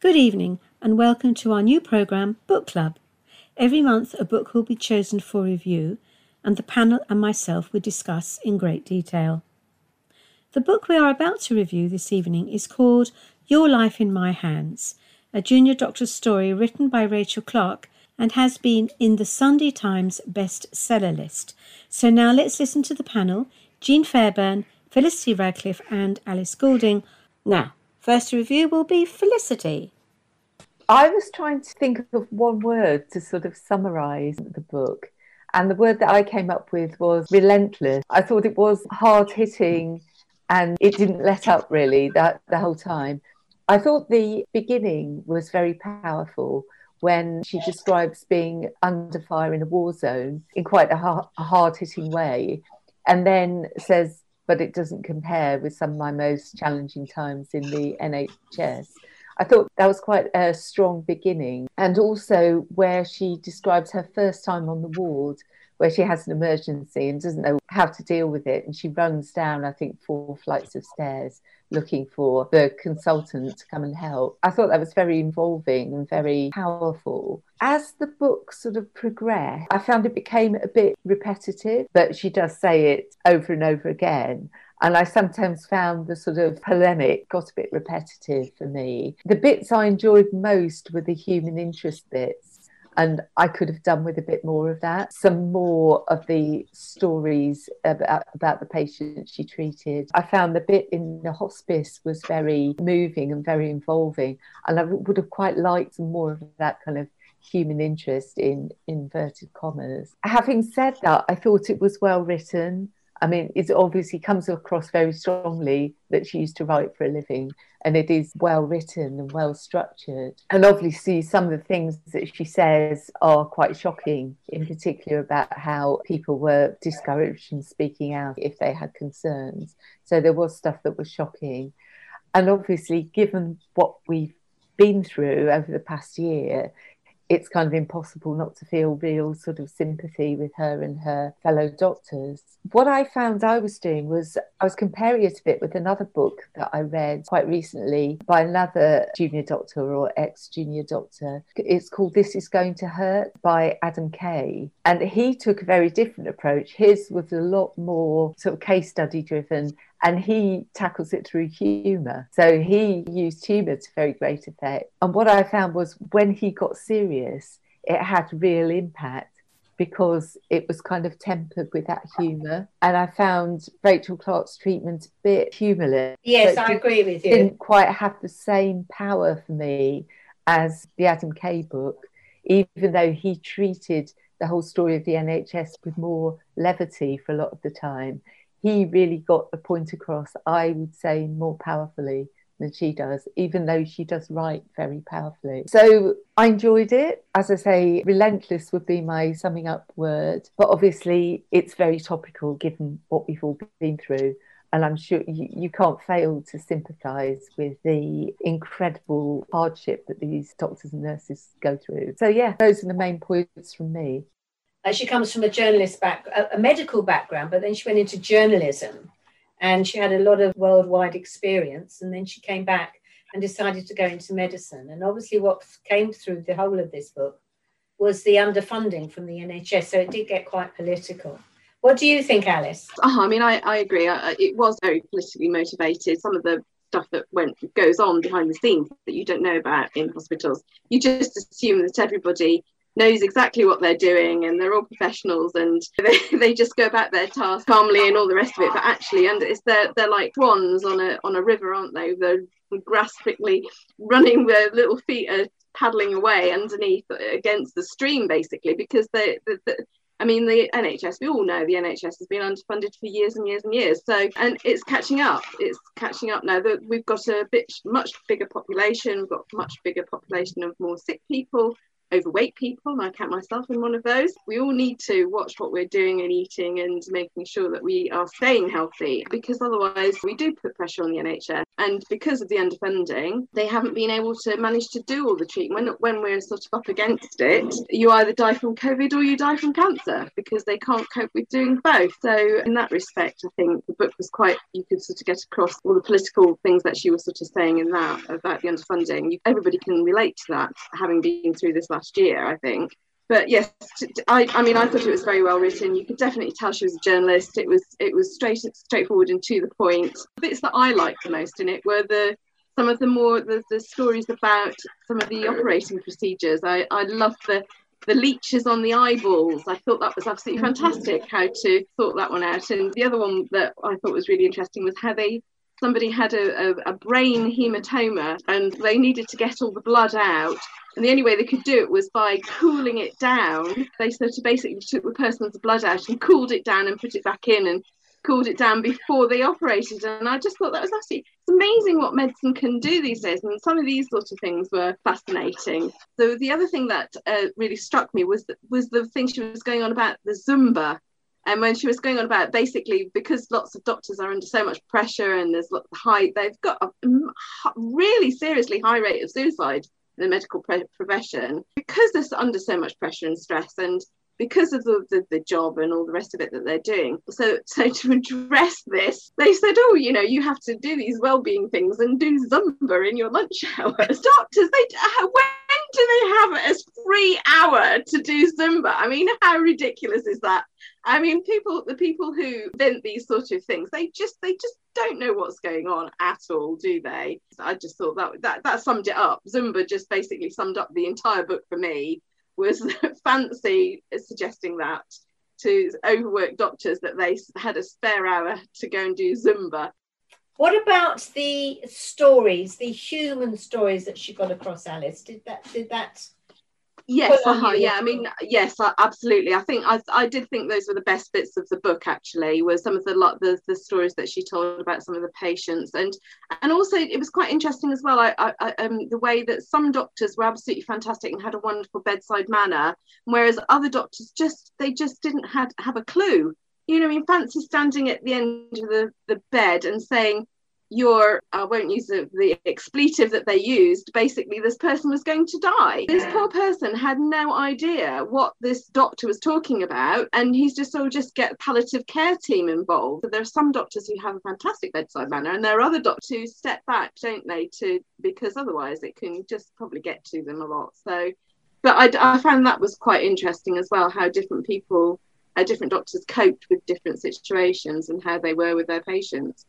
Good evening and welcome to our new programme, Book Club. Every month, a book will be chosen for review, and the panel and myself will discuss in great detail. The book we are about to review this evening is called Your Life in My Hands, a junior doctor's story written by Rachel Clarke and has been in the Sunday Times bestseller list. So now let's listen to the panel Jean Fairbairn, Felicity Radcliffe, and Alice Goulding. Now, first review will be Felicity. I was trying to think of one word to sort of summarize the book. And the word that I came up with was relentless. I thought it was hard hitting and it didn't let up really that the whole time. I thought the beginning was very powerful when she describes being under fire in a war zone in quite a, hard hitting way, and then says, but it doesn't compare with some of my most challenging times in the NHS. I thought that was quite a strong beginning. And also, where she describes her first time on the ward, where she has an emergency and doesn't know how to deal with it. And she runs down, I think, four flights of stairs looking for the consultant to come and help. I thought that was very involving and very powerful. As the book sort of progressed, I found it became a bit repetitive, but she does say it over and over again. And I sometimes found the sort of polemic got a bit repetitive for me. The bits I enjoyed most were the human interest bits. And I could have done with a bit more of that. Some more of the stories about, about the patients she treated. I found the bit in the hospice was very moving and very involving. And I would have quite liked some more of that kind of human interest in inverted commas. Having said that, I thought it was well written. I mean, it obviously comes across very strongly that she used to write for a living and it is well written and well structured. And obviously, some of the things that she says are quite shocking, in particular about how people were discouraged from speaking out if they had concerns. So there was stuff that was shocking. And obviously, given what we've been through over the past year, it's kind of impossible not to feel real sort of sympathy with her and her fellow doctors. What I found I was doing was I was comparing it a bit with another book that I read quite recently by another junior doctor or ex junior doctor. It's called This Is Going to Hurt by Adam Kay. And he took a very different approach. His was a lot more sort of case study driven and he tackles it through humor. So he used humor to very great effect. And what I found was when he got serious, it had real impact because it was kind of tempered with that humor. And I found Rachel Clarke's treatment a bit humorless. Yes, I agree with you. Didn't quite have the same power for me as the Adam Kay book, even though he treated the whole story of the NHS with more levity for a lot of the time he really got the point across, I would say, more powerfully than she does, even though she does write very powerfully. So I enjoyed it. As I say, relentless would be my summing up word, but obviously it's very topical given what we've all been through. And I'm sure you, you can't fail to sympathise with the incredible hardship that these doctors and nurses go through. So, yeah, those are the main points from me. Uh, she comes from a journalist back, a, a medical background, but then she went into journalism, and she had a lot of worldwide experience. And then she came back and decided to go into medicine. And obviously, what came through the whole of this book was the underfunding from the NHS. So it did get quite political. What do you think, Alice? Oh, I mean, I, I agree. I, it was very politically motivated. Some of the stuff that went goes on behind the scenes that you don't know about in hospitals. You just assume that everybody knows exactly what they're doing and they're all professionals and they, they just go about their task calmly and all the rest of it but actually and it's they're, they're like swans on a on a river aren't they they're graspingly running their little feet are paddling away underneath against the stream basically because they the, the, I mean, the NHS, we all know the NHS has been underfunded for years and years and years. So, and it's catching up. It's catching up now that we've got a bit much bigger population, we've got much bigger population of more sick people, overweight people, and I count myself in one of those. We all need to watch what we're doing and eating and making sure that we are staying healthy because otherwise we do put pressure on the NHS. And because of the underfunding, they haven't been able to manage to do all the treatment. When, we're sort of up against it, you either die from COVID or you die from cancer because they can't cope with doing both. So, in that respect, I think the book was quite, you could sort of get across all the political things that she was sort of saying in that about the underfunding. Everybody can relate to that, having been through this last year, I think but yes, I, I mean, I thought it was very well written. You could definitely tell she was a journalist. It was it was straight straightforward and to the point. The bits that I liked the most in it were the some of the more the, the stories about some of the operating procedures. I I loved the the leeches on the eyeballs. I thought that was absolutely mm-hmm. fantastic how to sort that one out. And the other one that I thought was really interesting was how they somebody had a, a, a brain hematoma and they needed to get all the blood out and the only way they could do it was by cooling it down. They sort of basically took the person's blood out and cooled it down and put it back in and cooled it down before they operated. And I just thought that was absolutely it's amazing what medicine can do these days. And some of these sort of things were fascinating. So the other thing that uh, really struck me was was the thing she was going on about the Zumba. And when she was going on about basically because lots of doctors are under so much pressure and there's lots of high, they've got a really seriously high rate of suicide in the medical pre- profession because they're under so much pressure and stress and because of the, the, the, job and all the rest of it that they're doing. So, so to address this, they said, oh, you know, you have to do these well-being things and do Zumba in your lunch hours. Doctors, they uh, when do they have a free hour to do Zumba? I mean, how ridiculous is that? I mean, people, the people who invent these sort of things, they just, they just don't know what's going on at all, do they? I just thought that that that summed it up. Zumba just basically summed up the entire book for me. Was fancy suggesting that to overworked doctors that they had a spare hour to go and do Zumba. What about the stories, the human stories that she got across, Alice? Did that did that Yes, uh-huh, yeah. I mean, yes, absolutely. I think I, I did think those were the best bits of the book. Actually, were some of the lot the, the stories that she told about some of the patients, and and also it was quite interesting as well. I, I um, the way that some doctors were absolutely fantastic and had a wonderful bedside manner, whereas other doctors just they just didn't had have a clue. You know, I mean, fancy standing at the end of the, the bed and saying, your I won't use the, the, expletive that they used. Basically, this person was going to die. This poor person had no idea what this doctor was talking about, and he's just so just get palliative care team involved. There are some doctors who have a fantastic bedside manner, and there are other doctors who step back, don't they, to because otherwise it can just probably get to them a lot. So, but I, I found that was quite interesting as well, how different people. Different doctors coped with different situations and how they were with their patients.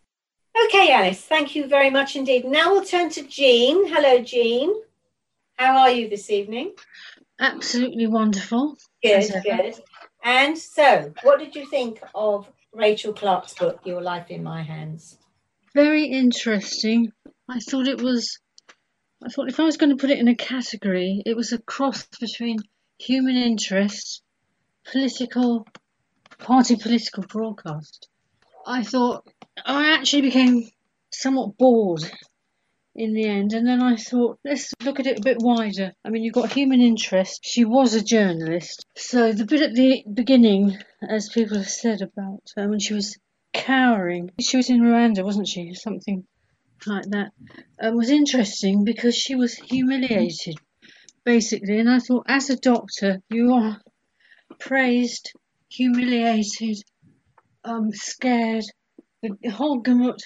Okay, Alice, thank you very much indeed. Now we'll turn to Jean. Hello, Jean. How are you this evening? Absolutely wonderful. Good, good. And so, what did you think of Rachel Clarke's book, Your Life in My Hands? Very interesting. I thought it was, I thought if I was going to put it in a category, it was a cross between human interest, political, party political broadcast. I thought I actually became somewhat bored in the end, and then I thought, let's look at it a bit wider. I mean, you've got human interest. She was a journalist, so the bit at the beginning, as people have said about her, when she was cowering, she was in Rwanda, wasn't she? Something like that, um, was interesting because she was humiliated, basically. And I thought, as a doctor, you are praised, humiliated, um, scared, the whole gamut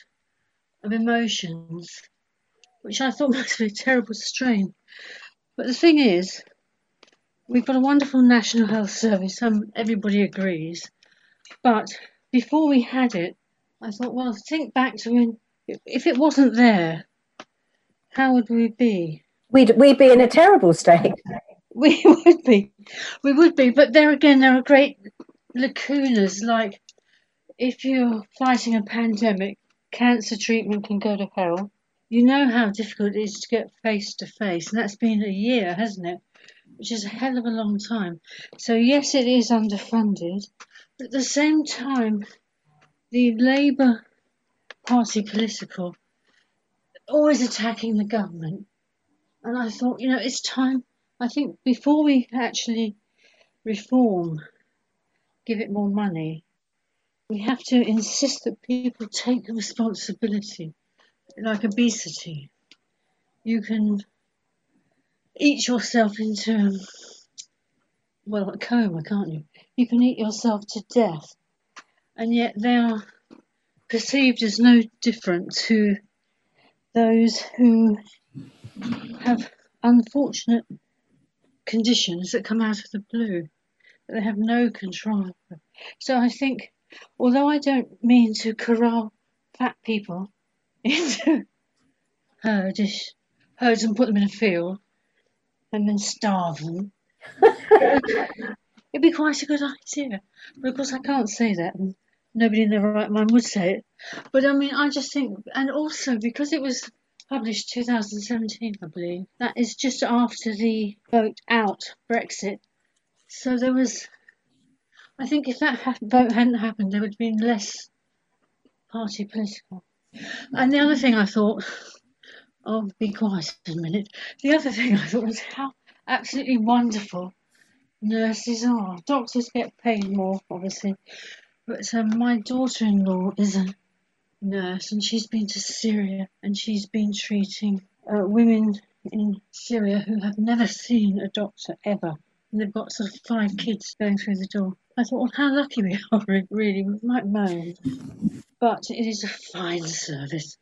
of emotions, which I thought must be a terrible strain. But the thing is, we've got a wonderful National Health Service, um, everybody agrees. But before we had it, I thought, well, think back to when, if it wasn't there, how would we be? We'd, we'd be in a terrible state. We would be. We would be. But there again, there are great lacunas like if you're fighting a pandemic, cancer treatment can go to hell. You know how difficult it is to get face to face, and that's been a year, hasn't it? Which is a hell of a long time. So, yes, it is underfunded, but at the same time, the Labour Party political always attacking the government. And I thought, you know, it's time I think before we actually reform, give it more money, we have to insist that people take responsibility, like obesity. You can eat yourself into, well, a coma, can't you? You can eat yourself to death, and yet they are perceived as no different to those who have unfortunate conditions that come out of the blue that they have no control over. So I think, although I don't mean to corral fat people into herdish, herds and put them in a field and then starve them, it'd be quite a good idea. But of course, I can't say that, and nobody in their right mind would say it. But I mean, I just think, and also because it was published 2017, I believe. That is just after the vote out Brexit. So there was, I think, if that ha- vote hadn't happened, there would have been less party political. And the other thing I thought, I'll be quiet for a minute. The other thing I thought was how absolutely wonderful nurses are. Doctors get paid more, obviously, but um, my daughter-in-law is a nurse, and she's been to Syria and she's been treating uh, women in Syria who have never seen a doctor ever. And they've got sort of five kids going through the door. I thought, well, how lucky we are, really. We might moan. But it is a fine service.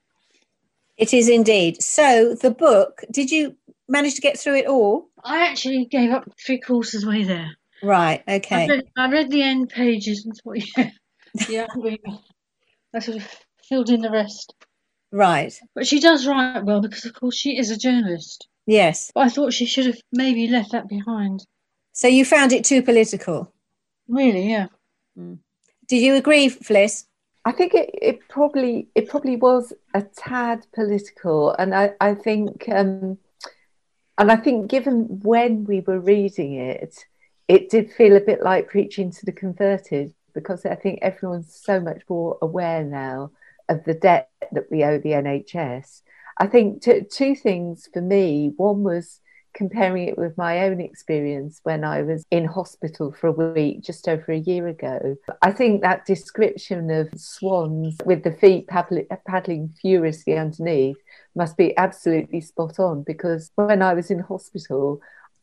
It is indeed. So, the book, did you manage to get through it all? I actually gave up three quarters way there. Right, I okay. read, I read the end pages and thought, yeah, yeah, we, I sort of filled in the rest. Right, But she does write well because, of course, she is a journalist. yes. But I thought she should have maybe left that behind. So, you found it too political. Really, yeah. Did you agree, Fliss? I think it, it probably it probably was a tad political, and I I think um, and I think given when we were reading it, it did feel a bit like preaching to the converted because I think everyone's so much more aware now of the debt that we owe the NHS. I think t- two things for me. One was comparing it with my own experience when I was in hospital for a week just over a year ago. I think that description of swans with the feet paddling, furiously underneath must be absolutely spot on because when I was in hospital,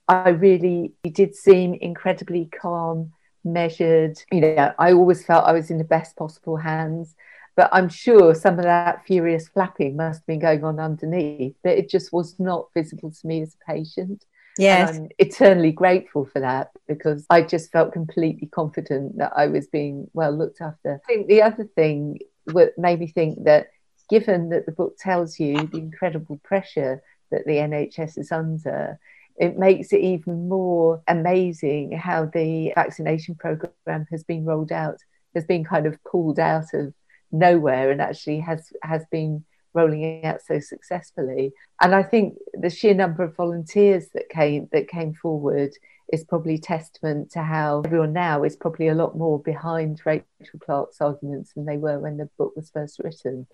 I really did seem incredibly calm, measured. You know, I always felt I was in the best possible hands. But I'm sure some of that furious flapping must have been going on underneath, but it just was not visible to me as a patient. Yes. And I'm eternally grateful for that because I just felt completely confident that I was being well looked after. I think the other thing that made me think that given that the book tells you the incredible pressure that the NHS is under, it makes it even more amazing how the vaccination program has been rolled out, has been kind of pulled out of nowhere and actually has has been rolling out so successfully. And I think the sheer number of volunteers that came that came forward is probably testament to how everyone now is probably a lot more behind Rachel Clarke's arguments than they were when the book was first written.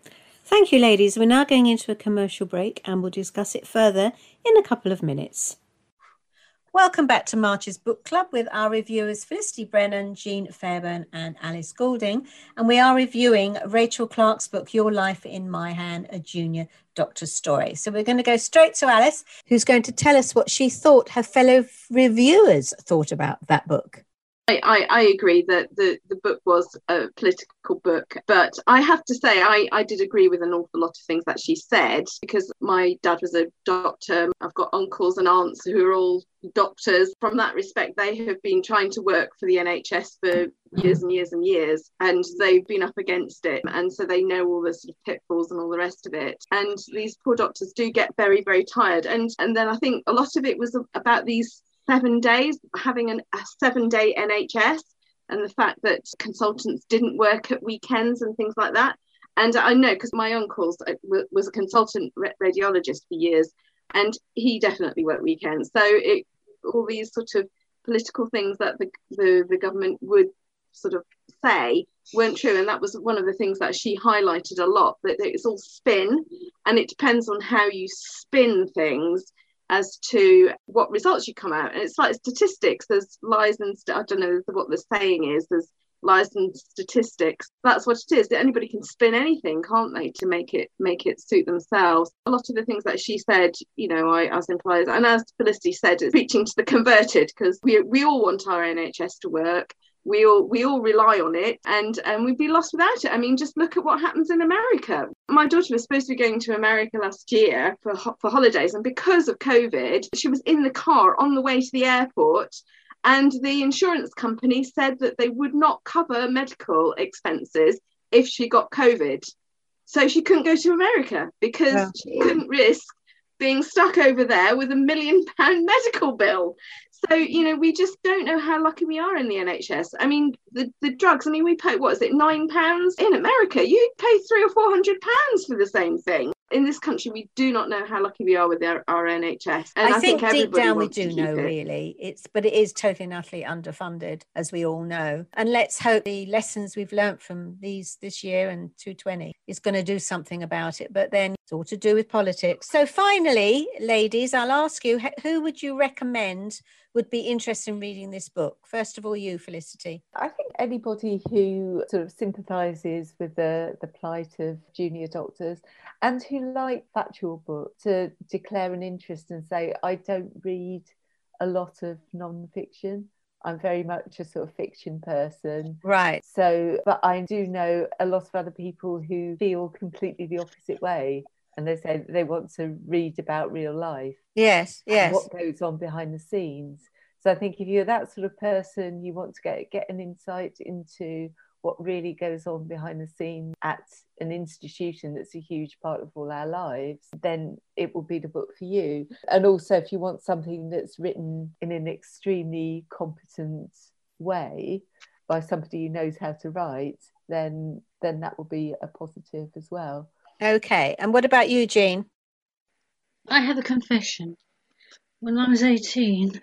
Thank you, ladies. We're now going into a commercial break and we'll discuss it further in a couple of minutes. Welcome back to March's Book Club with our reviewers Felicity Brennan, Jean Fairbairn, and Alice Goulding. And we are reviewing Rachel Clarke's book, Your Life in My Hand, a Junior Doctor's Story. So we're going to go straight to Alice, who's going to tell us what she thought her fellow reviewers thought about that book. I, I, I agree that the, the book was a political book, but I have to say I, I did agree with an awful lot of things that she said because my dad was a doctor. I've got uncles and aunts who are all doctors. From that respect, they have been trying to work for the NHS for years and years and years, and they've been up against it, and so they know all the sort of pitfalls and all the rest of it. And these poor doctors do get very very tired, and and then I think a lot of it was about these seven days, having an, a seven day NHS, and the fact that consultants didn't work at weekends and things like that. And I know because my uncle uh, was a consultant radiologist for years, and he definitely worked weekends. So it, all these sort of political things that the, the, the government would sort of say weren't true. And that was one of the things that she highlighted a lot that it's all spin, and it depends on how you spin things as to what results you come out. And it's like statistics. There's lies and st- I don't know what the saying is. There's lies and statistics. That's what it is. Anybody can spin anything, can't they, to make it make it suit themselves. A lot of the things that she said, you know, I as implies, and as Felicity said, it's preaching to the converted, because we we all want our NHS to work we all we all rely on it and and we'd be lost without it. I mean just look at what happens in america. My daughter was supposed to be going to america last year for for holidays and because of covid she was in the car on the way to the airport and the insurance company said that they would not cover medical expenses if she got covid. So she couldn't go to america because yeah. she couldn't risk being stuck over there with a million pound medical bill so you know we just don't know how lucky we are in the nhs i mean the, the drugs i mean we pay what is it nine pounds? In america you pay three or four hundred pounds for the same thing. In this country we do not know how lucky we are with our, our nhs and I, I think, think deep down we do know it. really. It's but it is totally and utterly underfunded as we all know. And let's hope the lessons we've learnt from these this year and 220 is going to do something about it. But then it's all to do with politics so finally ladies i'll ask you who would you recommend would be interested in reading this book? First of all, you, Felicity. I think anybody who sort of sympathises with the, the plight of junior doctors and who like factual books to declare an interest and say, I don't read a lot of non-fiction. I'm very much a sort of fiction person. Right. So, but I do know a lot of other people who feel completely the opposite way and they say they want to read about real life. Yes, yes. What goes on behind the scenes. So I think if you're that sort of person, you want to get get an insight into what really goes on behind the scenes at an institution that's a huge part of all our lives, then it will be the book for you. And also, if you want something that's written in an extremely competent way by somebody who knows how to write, then then that will be a positive as well. Okay. And what about you, Jean? I have a confession. When I was 18,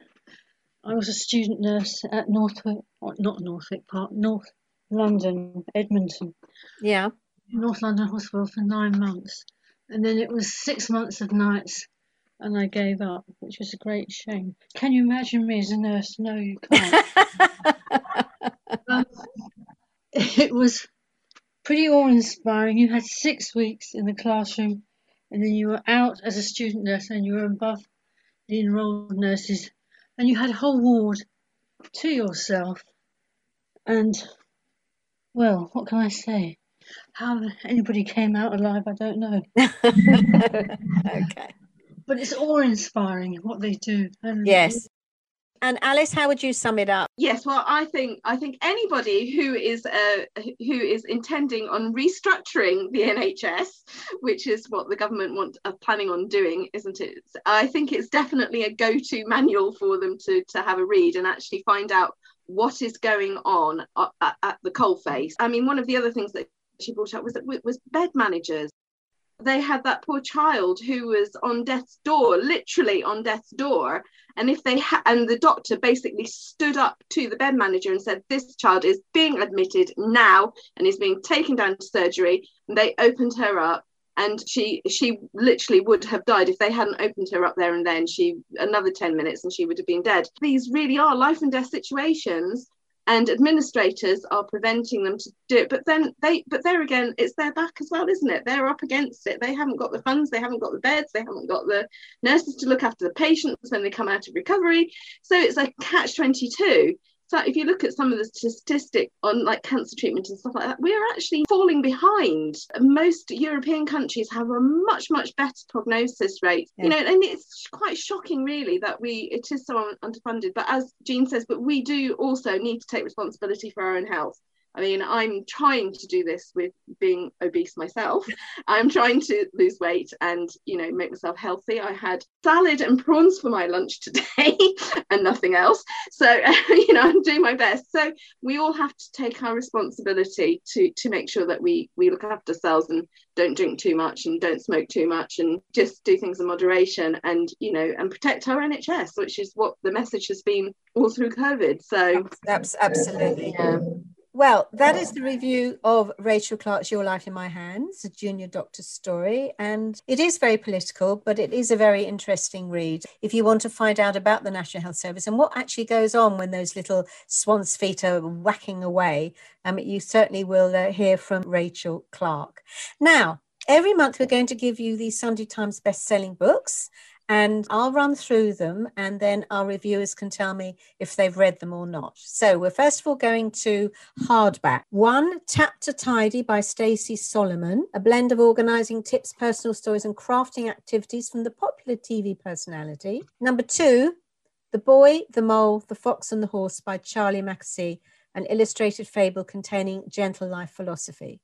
I was a student nurse at Northwick, not Northwick Park, North London, Edmonton. Yeah. North London Hospital for nine months. And then it was six months of nights and I gave up, which was a great shame. Can you imagine me as a nurse? No, you can't. um, it was pretty awe inspiring. You had six weeks in the classroom and then you were out as a student nurse and you were above the enrolled nurses and you had a whole ward to yourself. And, well, what can I say? How anybody came out alive, I don't know. okay. But it's awe inspiring what they do. And yes. And Alice, how would you sum it up? Yes, well, I think I think anybody who is uh, who is intending on restructuring the NHS, which is what the government want are planning on doing, isn't it? I think it's definitely a go-to manual for them to to have a read and actually find out what is going on at, at the coalface. I mean, one of the other things that she brought up was that was bed managers they had that poor child who was on death's door, literally on death's door. And if they ha- and the doctor basically stood up to the bed manager and said, This child is being admitted now and is being taken down to surgery. And they opened her up and she she literally would have died if they hadn't opened her up there and then she another 10 minutes and she would have been dead these really are life and death situations and administrators are preventing them to do it. But then they but there again it's their back as well isn't it? They're up against it. They haven't got the funds they haven't got the beds they haven't got the nurses to look after the patients when they come out of recovery. So it's a catch 22 so if you look at some of the statistics on like cancer treatment and stuff like that, we are actually falling behind. Most European countries have a much, much better prognosis rate. Yeah. You know, and it's quite shocking really that we it is so underfunded. But as Jean says, but we do also need to take responsibility for our own health. I mean, I'm trying to do this with being obese myself. I'm trying to lose weight and, you know, make myself healthy. I had salad and prawns for my lunch today and nothing else. So, you know, I'm doing my best. So we all have to take our responsibility to to make sure that we we look after ourselves and don't drink too much and don't smoke too much and just do things in moderation and, you know, and protect our NHS, which is what the message has been all through COVID. So that's absolutely. Yeah Well, that is the review of Rachel Clarke's Your Life in My Hands, a junior doctor's story. And it is very political, but it is a very interesting read. If you want to find out about the National Health Service and what actually goes on when those little swan's feet are whacking away, um, you certainly will uh, hear from Rachel Clarke. Now, every month we're going to give you the Sunday Times best-selling books and I'll run through them and then our reviewers can tell me if they've read them or not. So we're first of all going to hardback. One, Tap to Tidy by Stacey Solomon, a blend of organizing tips, personal stories, and crafting activities from the popular TV personality. Number two, The Boy, the Mole, the Fox and the Horse by Charlie Mackesy, an illustrated fable containing gentle life philosophy.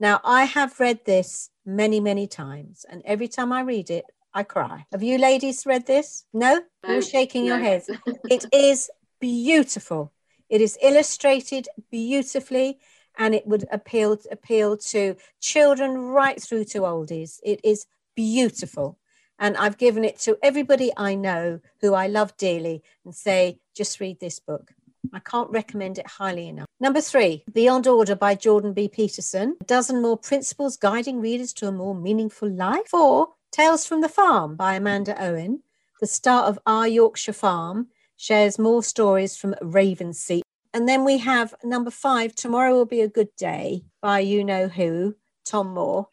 Now, I have read this many, many times, and every time I read it, I cry. Have you ladies read this? No? No, You're shaking your heads. It is beautiful. It is illustrated beautifully and it would appeal appeal to children right through to oldies. It is beautiful. And I've given it to everybody I know who I love dearly and say, just read this book. I can't recommend it highly enough. Number three, Beyond Order by Jordan B. Peterson. A dozen more principles guiding readers to a more meaningful life. Four, Tales from the Farm by Amanda Owen. The star of Our Yorkshire Farm shares more stories from Ravenseat. And then we have number five, Tomorrow Will Be a Good Day by You Know Who, Tom Moore.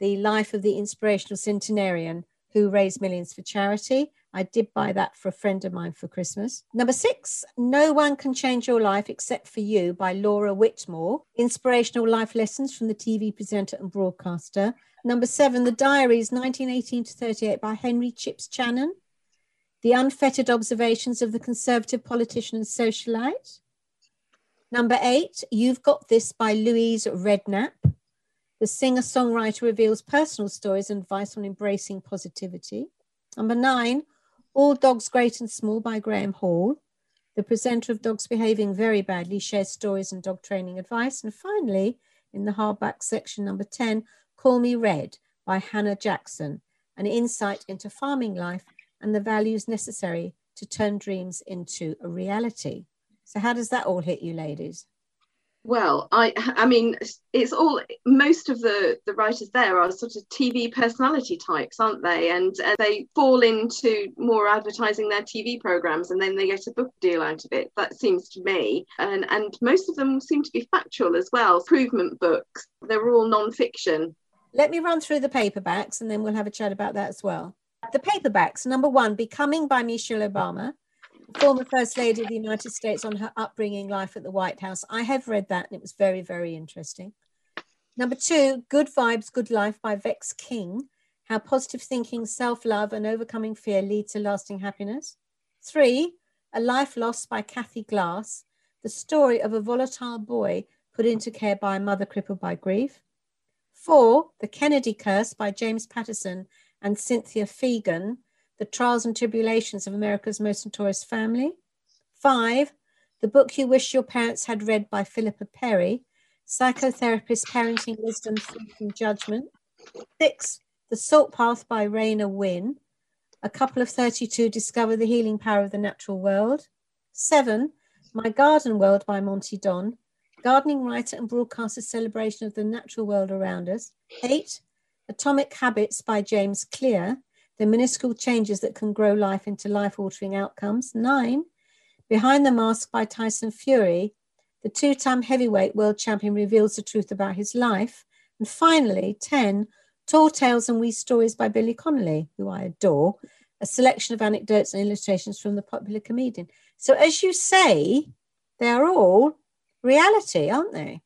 The life of the inspirational centenarian who raised millions for charity. I did buy that for a friend of mine for Christmas. Number six, No One Can Change Your Life Except for You by Laura Whitmore. Inspirational life lessons from the TV presenter and broadcaster. Number seven, The Diaries 1918 to 38 by Henry Chips Channon. The Unfettered Observations of the Conservative Politician and Socialite. Number eight, You've Got This by Louise Redknapp. The singer songwriter reveals personal stories and advice on embracing positivity. Number nine, All Dogs Great and Small by Graham Hall. The presenter of Dogs Behaving Very Badly shares stories and dog training advice. And finally, in the hardback section, number 10, Call Me Red by Hannah Jackson, an insight into farming life and the values necessary to turn dreams into a reality. So, how does that all hit you, ladies? Well, I I mean, it's all most of the the writers there are sort of TV personality types, aren't they? And uh, they fall into more advertising their TV programs, and then they get a book deal out of it. That seems to me, and and most of them seem to be factual as well. Improvement books. They're all non-fiction. Let me run through the paperbacks and then we'll have a chat about that as well. The paperbacks number one, Becoming by Michelle Obama, former First Lady of the United States on her upbringing life at the White House. I have read that and it was very, very interesting. Number two, Good Vibes, Good Life by Vex King, how positive thinking, self love, and overcoming fear lead to lasting happiness. Three, A Life Lost by Cathy Glass, the story of a volatile boy put into care by a mother crippled by grief. Four, The Kennedy Curse by James Patterson and Cynthia Fagen, The Trials and Tribulations of America's Most Notorious Family. Five, The Book You Wish Your Parents Had Read by Philippa Perry, Psychotherapist Parenting Wisdom Free from Judgment. Six, The Salt Path by Raynor Winn, A Couple of 32 Discover the Healing Power of the Natural World. Seven, My Garden World by Monty Don, gardening writer and broadcaster celebration of the natural world around us. Eight, Atomic Habits by James Clear, the minuscule changes that can grow life into life altering outcomes. Nine, Behind the Mask by Tyson Fury, the two time heavyweight world champion reveals the truth about his life. And finally, 10, Tall Tales and Wee Stories by Billy Connolly, who I adore, a selection of anecdotes and illustrations from the popular comedian. So, as you say, they are all reality, aren't they?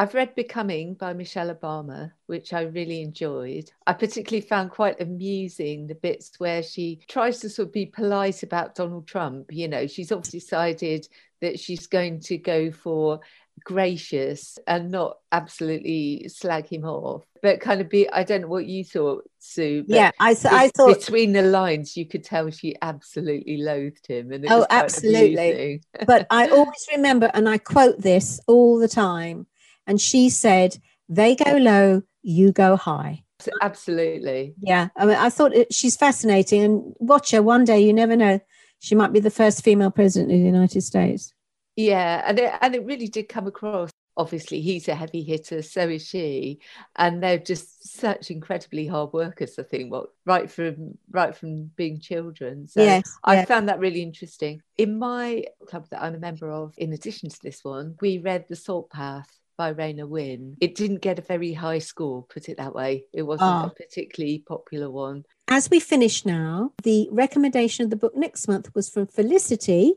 I've read Becoming by Michelle Obama, which I really enjoyed. I particularly found quite amusing the bits where she tries to sort of be polite about Donald Trump. You know, she's mm. obviously decided that she's going to go for gracious and not absolutely slag him off, but kind of be. I don't know what you thought, Sue. Yeah, I, I thought, between the lines, you could tell she absolutely loathed him, and it Oh, was absolutely. but I always remember, and I quote this all the time. And she said, They go low, you go high. absolutely. Yeah, I mean, I thought it, she's fascinating. And watch her one day, you never know. She might be the first female president of the United States. Yeah, and it, and it really did come across. Obviously, he's a heavy hitter, so is she, and they're just such incredibly hard workers. I think, what right from right from being children. So Yes, I yeah. found that really interesting. In my club that I'm a member of, in addition to this one, we read The Salt Path by Raynor Winn. It didn't get a very high score, put it that way. It wasn't Ah. a particularly popular one. As we finish now, the recommendation of the book next month was from Felicity.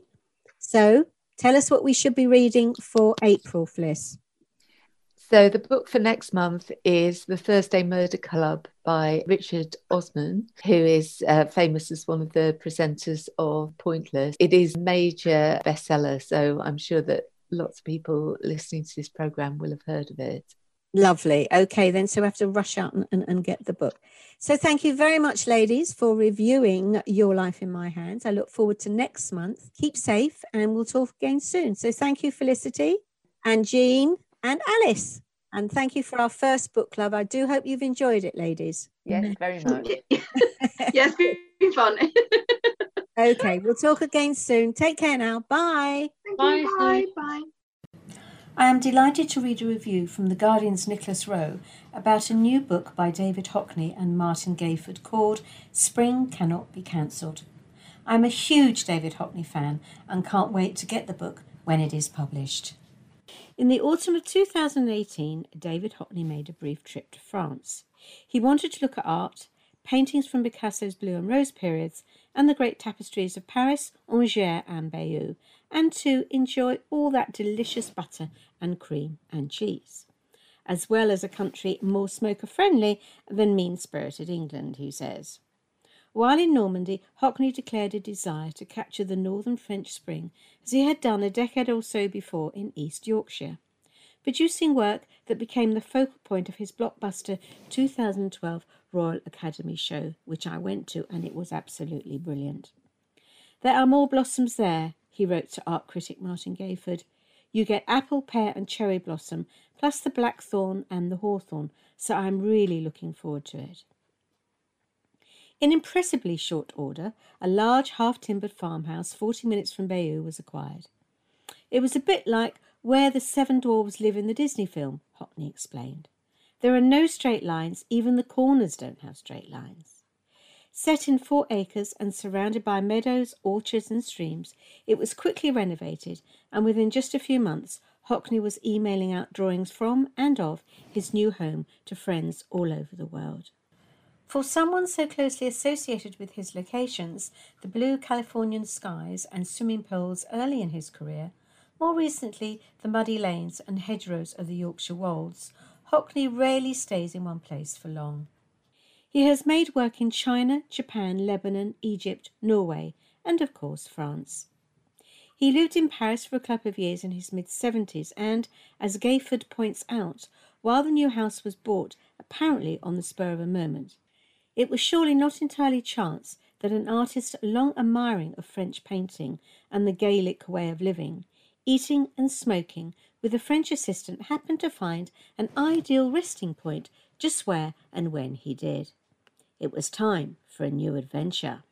So tell us what we should be reading for April, Fliss. So the book for next month is The Thursday Murder Club by Richard Osman, who is uh, famous as one of the presenters of Pointless. It is major bestseller, so I'm sure that lots of people listening to this program will have heard of it. Lovely. Okay, then. So we have to rush out and, and, and get the book. So thank you very much, ladies, for reviewing Your Life in My Hands. I look forward to next month. Keep safe and we'll talk again soon. So thank you, Felicity and Jean and Alice. And thank you for our first book club. I do hope you've enjoyed it, ladies. Yes, very much. yes, it's been fun. Okay, we'll talk again soon. Take care now. Bye. Bye. Bye. Bye. I am delighted to read a review from The Guardian's Nicholas Wroe about a new book by David Hockney and Martin Gayford called Spring Cannot Be Cancelled. I'm a huge David Hockney fan and can't wait to get the book when it is published. In the autumn of 2018, David Hockney made a brief trip to France. He wanted to look at art, paintings from Picasso's Blue and Rose periods, and the great tapestries of Paris, Angers, and Bayeux, and to enjoy all that delicious butter and cream and cheese, as well as a country more smoker friendly than mean spirited England, he says. While in Normandy, Hockney declared a desire to capture the northern French spring as he had done a decade or so before in East Yorkshire, producing work that became the focal point of his blockbuster 2012 Royal Academy show, which I went to and it was absolutely brilliant. There are more blossoms there, he wrote to art critic Martin Gayford. You get apple, pear, and cherry blossom, plus the blackthorn and the hawthorn, so I'm really looking forward to it. In impressively short order, a large half timbered farmhouse 40 minutes from Bayeux was acquired. It was a bit like Where the Seven Dwarfs Live in the Disney film, Hockney explained. There are no straight lines, even the corners don't have straight lines. Set in four acres and surrounded by meadows, orchards, and streams, it was quickly renovated, and within just a few months, Hockney was emailing out drawings from and of his new home to friends all over the world. For someone so closely associated with his locations, the blue Californian skies and swimming pools early in his career, more recently the muddy lanes and hedgerows of the Yorkshire Wolds, Hockney rarely stays in one place for long. He has made work in China, Japan, Lebanon, Egypt, Norway, and of course France. He lived in Paris for a couple of years in his mid 70s, and, as Gayford points out, while the new house was bought apparently on the spur of a moment, it was surely not entirely chance that an artist long admiring of French painting and the Gaelic way of living, eating and smoking with a French assistant happened to find an ideal resting point just where and when he did. It was time for a new adventure.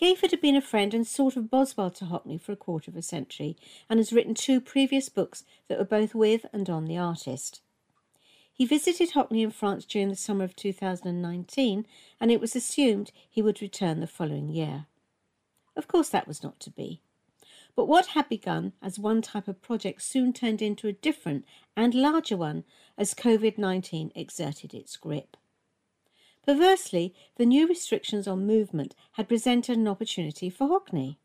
Gayford had been a friend and sort of Boswell to Hockney for a quarter of a century and has written two previous books that were both with and on the artist. He visited Hockney in France during the summer of 2019 and it was assumed he would return the following year. Of course, that was not to be. But what had begun as one type of project soon turned into a different and larger one as COVID 19 exerted its grip. Perversely, the new restrictions on movement had presented an opportunity for Hockney.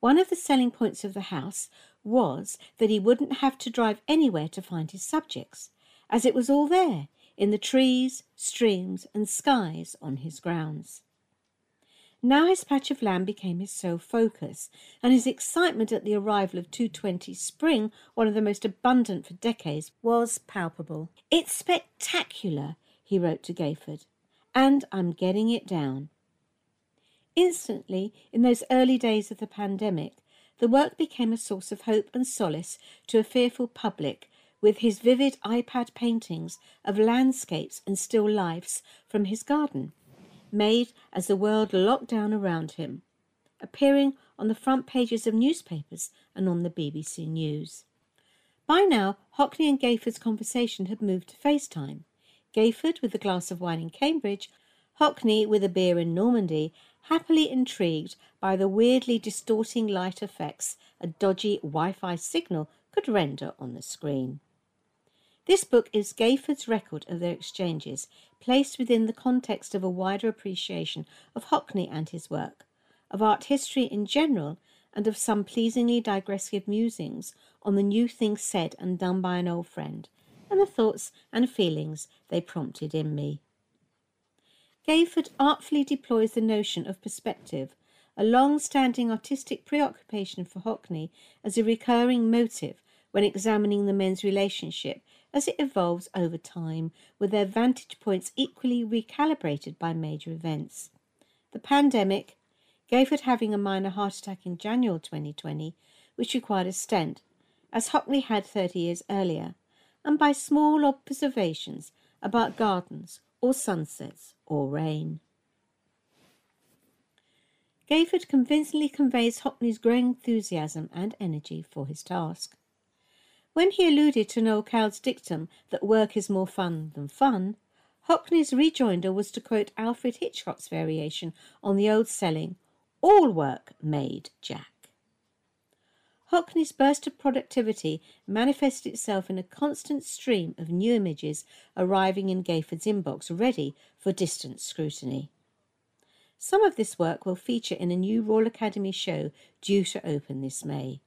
One of the selling points of the house was that he wouldn't have to drive anywhere to find his subjects, as it was all there in the trees, streams, and skies on his grounds. Now his patch of land became his sole focus, and his excitement at the arrival of 220 spring, one of the most abundant for decades, was palpable. It's spectacular, he wrote to Gayford, and I'm getting it down. Instantly, in those early days of the pandemic, the work became a source of hope and solace to a fearful public with his vivid iPad paintings of landscapes and still lifes from his garden, made as the world locked down around him, appearing on the front pages of newspapers and on the BBC News. By now, Hockney and Gayford's conversation had moved to FaceTime. Gayford with a glass of wine in Cambridge, Hockney with a beer in Normandy, happily intrigued by the weirdly distorting light effects a dodgy Wi Fi signal could render on the screen. This book is Gayford's record of their exchanges, placed within the context of a wider appreciation of Hockney and his work, of art history in general, and of some pleasingly digressive musings on the new things said and done by an old friend, and the thoughts and feelings they prompted in me. Gayford artfully deploys the notion of perspective, a long standing artistic preoccupation for Hockney as a recurring motive when examining the men's relationship as it evolves over time, with their vantage points equally recalibrated by major events. The pandemic, Gayford having a minor heart attack in January 2020, which required a stent, as Hockney had 30 years earlier, and by small observations about gardens or sunsets or rain. Gayford convincingly conveys Hockney's growing enthusiasm and energy for his task. When he alluded to Noel Coward's dictum that work is more fun than fun, Hockney's rejoinder was to quote Alfred Hitchcock's variation on the old selling, All work made Jack. Hockney's burst of productivity manifested itself in a constant stream of new images arriving in Gayford's inbox, ready for distant scrutiny. Some of this work will feature in a new Royal Academy show due to open this May.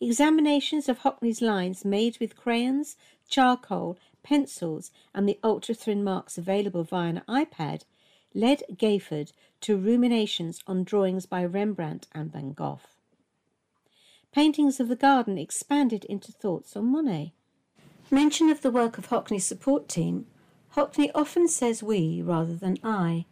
Examinations of Hockney's lines made with crayons, charcoal, pencils, and the ultra thin marks available via an iPad led Gayford to ruminations on drawings by Rembrandt and Van Gogh. Paintings of the garden expanded into thoughts on Monet. Mention of the work of Hockney's support team, Hockney often says we rather than I,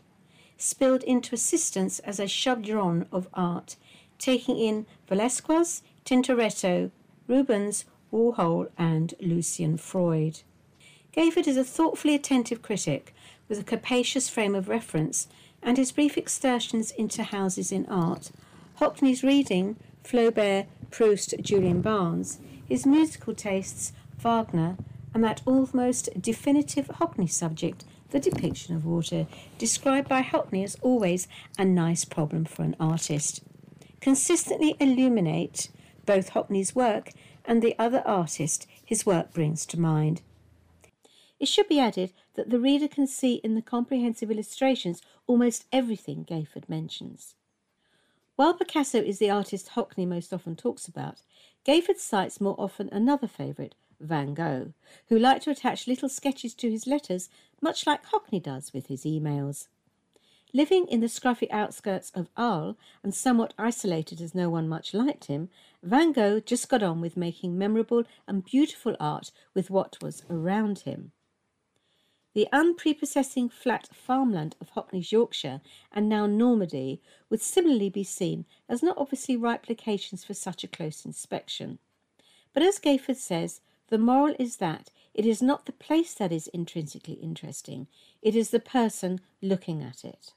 spilled into assistance as a shoved of art, taking in Velasquez, Tintoretto, Rubens, Warhol, and Lucian Freud. Gayford is a thoughtfully attentive critic with a capacious frame of reference, and his brief excursions into houses in art, Hockney's reading, Flaubert, Proust, Julian Barnes, his musical tastes, Wagner, and that almost definitive Hockney subject, the depiction of water, described by Hockney as always a nice problem for an artist. Consistently illuminate both Hockney's work and the other artist his work brings to mind. It should be added that the reader can see in the comprehensive illustrations almost everything Gayford mentions. While Picasso is the artist Hockney most often talks about, Gayford cites more often another favourite, Van Gogh, who liked to attach little sketches to his letters, much like Hockney does with his emails. Living in the scruffy outskirts of Arles and somewhat isolated as no one much liked him, Van Gogh just got on with making memorable and beautiful art with what was around him. The unprepossessing flat farmland of Hockney's Yorkshire and now Normandy would similarly be seen as not obviously ripe locations for such a close inspection. But as Gayford says, the moral is that it is not the place that is intrinsically interesting, it is the person looking at it.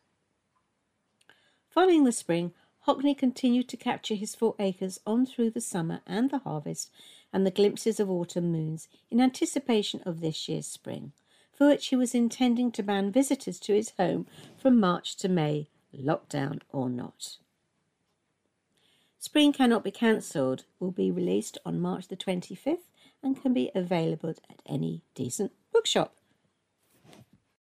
Following the spring, Hockney continued to capture his four acres on through the summer and the harvest and the glimpses of autumn moons in anticipation of this year's spring, for which he was intending to ban visitors to his home from March to May, lockdown or not. Spring Cannot Be Cancelled will be released on March the 25th and can be available at any decent bookshop.